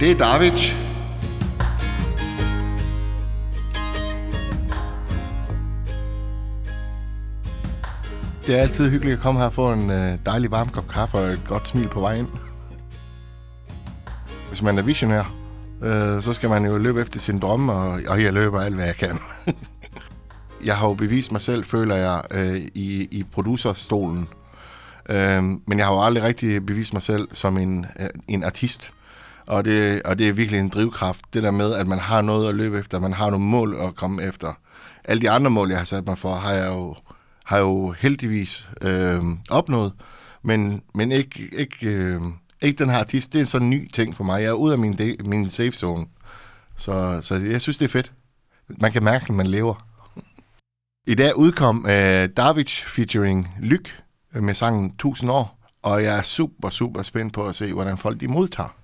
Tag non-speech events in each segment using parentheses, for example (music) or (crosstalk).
Det er David. Det er altid hyggeligt at komme her og få en øh, dejlig varm kop kaffe og et godt smil på vej ind. Hvis man er visionær, øh, så skal man jo løbe efter sin drømme, og, og jeg løber alt, hvad jeg kan. (laughs) jeg har jo bevist mig selv, føler jeg, øh, i, i producerstolen. Øh, men jeg har jo aldrig rigtig bevist mig selv som en, øh, en artist. Og det, og det er virkelig en drivkraft, det der med, at man har noget at løbe efter, man har nogle mål at komme efter. Alle de andre mål, jeg har sat mig for, har jeg jo, har jeg jo heldigvis øh, opnået, men, men ikke, ikke, øh, ikke den her artist. Det er en sådan ny ting for mig. Jeg er ude af min, de, min safe zone. Så, så jeg synes, det er fedt. Man kan mærke, at man lever. I dag udkom øh, David featuring Lyk med sangen 1000 år, og jeg er super, super spændt på at se, hvordan folk de modtager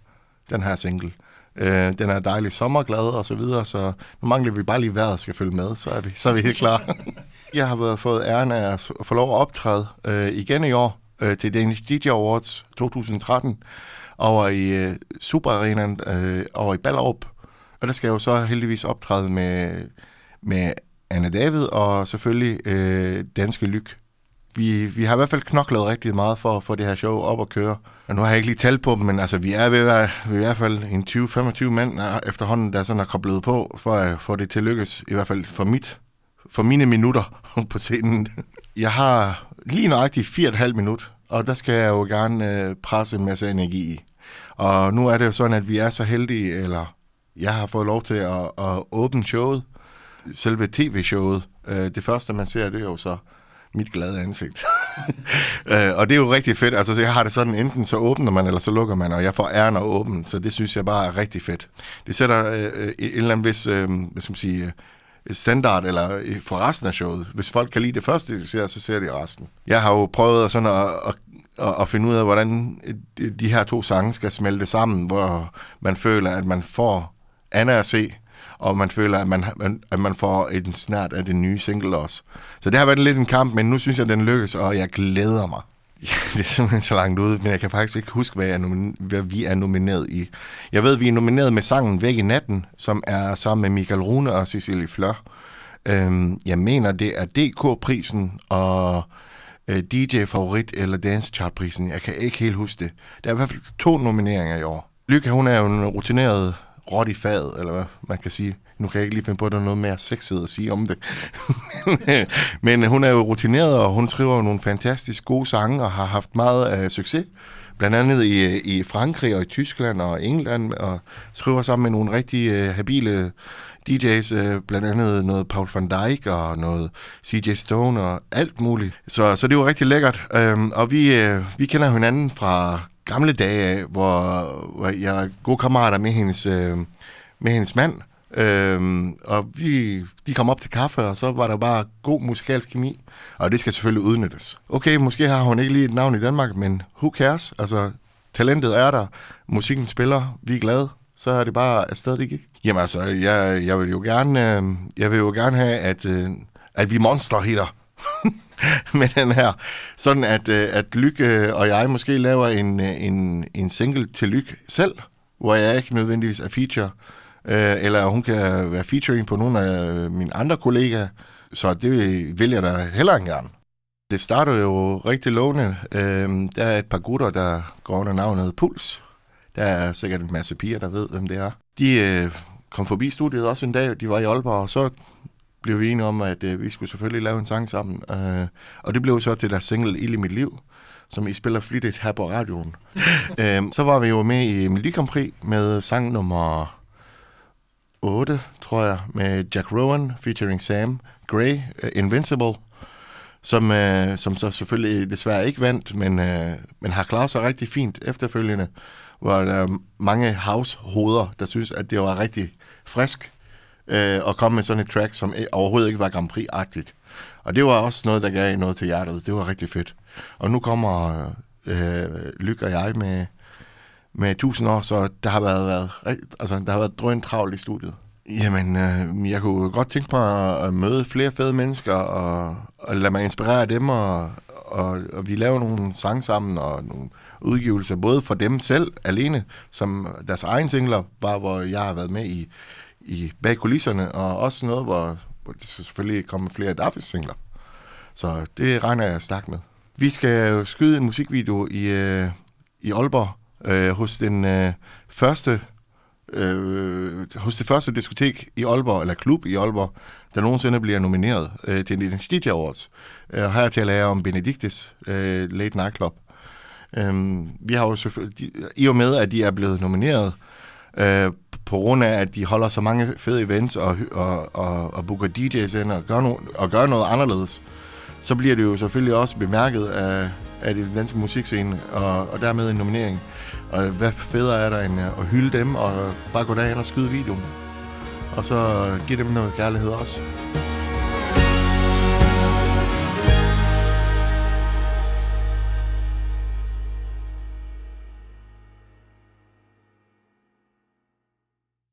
den her single. Øh, den er dejlig sommerglad og så videre, så nu mangler vi bare lige vejret skal følge med, så er vi, så er vi helt klar. (laughs) jeg har været fået æren af at få lov at optræde øh, igen i år øh, til Danish DJ Awards 2013 over i øh, Super Arenaen øh, over i Ballerup. Og der skal jeg jo så heldigvis optræde med, med Anne David og selvfølgelig øh, Danske Lyk vi, vi har i hvert fald knoklet rigtig meget for at få det her show op at køre. Og nu har jeg ikke lige talt på dem, men altså, vi er ved at være vi er i hvert fald en 20-25 mand øh, efterhånden, der sådan er koblet på, for at få det til lykkes, i hvert fald for mit, for mine minutter (laughs) på scenen. Jeg har lige nøjagtigt 4,5 minut, og der skal jeg jo gerne øh, presse en masse energi i. Og nu er det jo sådan, at vi er så heldige, eller jeg har fået lov til at, at åbne showet, selve tv-showet. Øh, det første, man ser, det er jo så mit glade ansigt. (laughs) øh, og det er jo rigtig fedt. Altså, jeg har det sådan, enten så åbner man, eller så lukker man, og jeg får æren at åbne, så det synes jeg bare er rigtig fedt. Det sætter øh, øh en eller anden vis, øh, hvad skal man sige, øh, standard eller for resten af showet. Hvis folk kan lide det første, de ser, så ser de resten. Jeg har jo prøvet sådan at, at, at, at finde ud af, hvordan øh, de her to sange skal smelte sammen, hvor man føler, at man får Anna at se, og man føler, at man, at man får en snart af det nye single også. Så det har været lidt en kamp, men nu synes jeg, at den lykkes, og jeg glæder mig. (laughs) Ja, det er simpelthen så langt ude, men jeg kan faktisk ikke huske, hvad, jeg nomin- hvad vi er nomineret i. Jeg ved, at vi er nomineret med sangen Væk i natten, som er sammen med Michael Rune og Cecilie Flør. Øhm, jeg mener, det er DK-prisen og øh, DJ-favorit eller Dance Chart-prisen. Jeg kan ikke helt huske det. Der er i hvert fald to nomineringer i år. Lykke, hun er jo en rutineret råt i faget, eller hvad man kan sige. Nu kan jeg ikke lige finde på, at der er noget mere sexet at sige om det. (laughs) Men øh, hun er jo rutineret, og hun skriver nogle fantastisk gode sange, og har haft meget uh, succes. Blandt andet i, øh, i Frankrig og i Tyskland og England, og skriver sammen med nogle rigtig uh, habile DJ's, uh, blandt andet noget Paul van Dijk og noget CJ Stone og alt muligt. Så, så det var rigtig lækkert. Um, og vi, uh, vi kender hinanden fra gamle dage, hvor, hvor jeg er gode kammerater med hendes, øh, med hendes mand. Øh, og vi, de kom op til kaffe, og så var der bare god musikalsk kemi. Og det skal selvfølgelig udnyttes. Okay, måske har hun ikke lige et navn i Danmark, men who cares? Altså, talentet er der, musikken spiller, vi er glade, så er det bare afsted, det gik. Jamen altså, jeg, jeg vil jo gerne, øh, jeg vil jo gerne have, at, øh, at vi monster hitter. (laughs) (laughs) med den her. Sådan at, øh, at Lykke øh, og jeg måske laver en, øh, en, en single til Lykke selv, hvor jeg ikke nødvendigvis er feature, øh, eller hun kan være featuring på nogle af øh, mine andre kollegaer. Så det vil jeg da heller ikke gerne. Det starter jo rigtig lovende. Der er et par gutter, der går under navnet Puls. Der er sikkert en masse piger, der ved, hvem det er. De kom forbi studiet også en dag. De var i Aalborg, og så blev vi enige om, at øh, vi skulle selvfølgelig lave en sang sammen. Øh, og det blev så til deres single Ild i mit liv, som I spiller flittigt her på radioen. (laughs) øh, så var vi jo med i Melodi Grand Prix med sang nummer 8, tror jeg, med Jack Rowan featuring Sam Gray, uh, Invincible, som, uh, som så selvfølgelig desværre ikke vandt, men, uh, men har klaret sig rigtig fint efterfølgende, hvor der er mange house-hoveder, der synes, at det var rigtig frisk øh, og komme med sådan et track, som overhovedet ikke var Grand Prix-agtigt. Og det var også noget, der gav noget til hjertet. Det var rigtig fedt. Og nu kommer øh, Lyk og jeg med, med 1000 år, så der har været, været, altså, der har været drøn travlt i studiet. Jamen, øh, jeg kunne godt tænke mig at møde flere fede mennesker og, og lade mig inspirere af dem og, og, og vi laver nogle sange sammen og nogle udgivelser, både for dem selv alene, som deres egen singler, bare hvor jeg har været med i, i bag kulisserne, og også noget, hvor, hvor det selvfølgelig kommer flere Daffis singler. Så det regner jeg stærkt med. Vi skal jo skyde en musikvideo i, øh, i Aalborg øh, hos den øh, første øh, hos det første diskotek i Aalborg, eller klub i Aalborg, der nogensinde bliver nomineret øh, til en DJ Awards. Øh, her til at lære om Benedictis øh, Late Night Club. Øh, vi har jo selvfølgelig, i og med, at de er blevet nomineret, øh, på grund af, at de holder så mange fede events og, og, og, og booker DJ's ind og gør, no, og gør noget anderledes, så bliver det jo selvfølgelig også bemærket af, af den danske musikscene, og, og dermed en nominering. Og hvad federe er der end øh, at hylde dem, og bare gå derind og skyde videoen. Og så øh, give dem noget kærlighed også.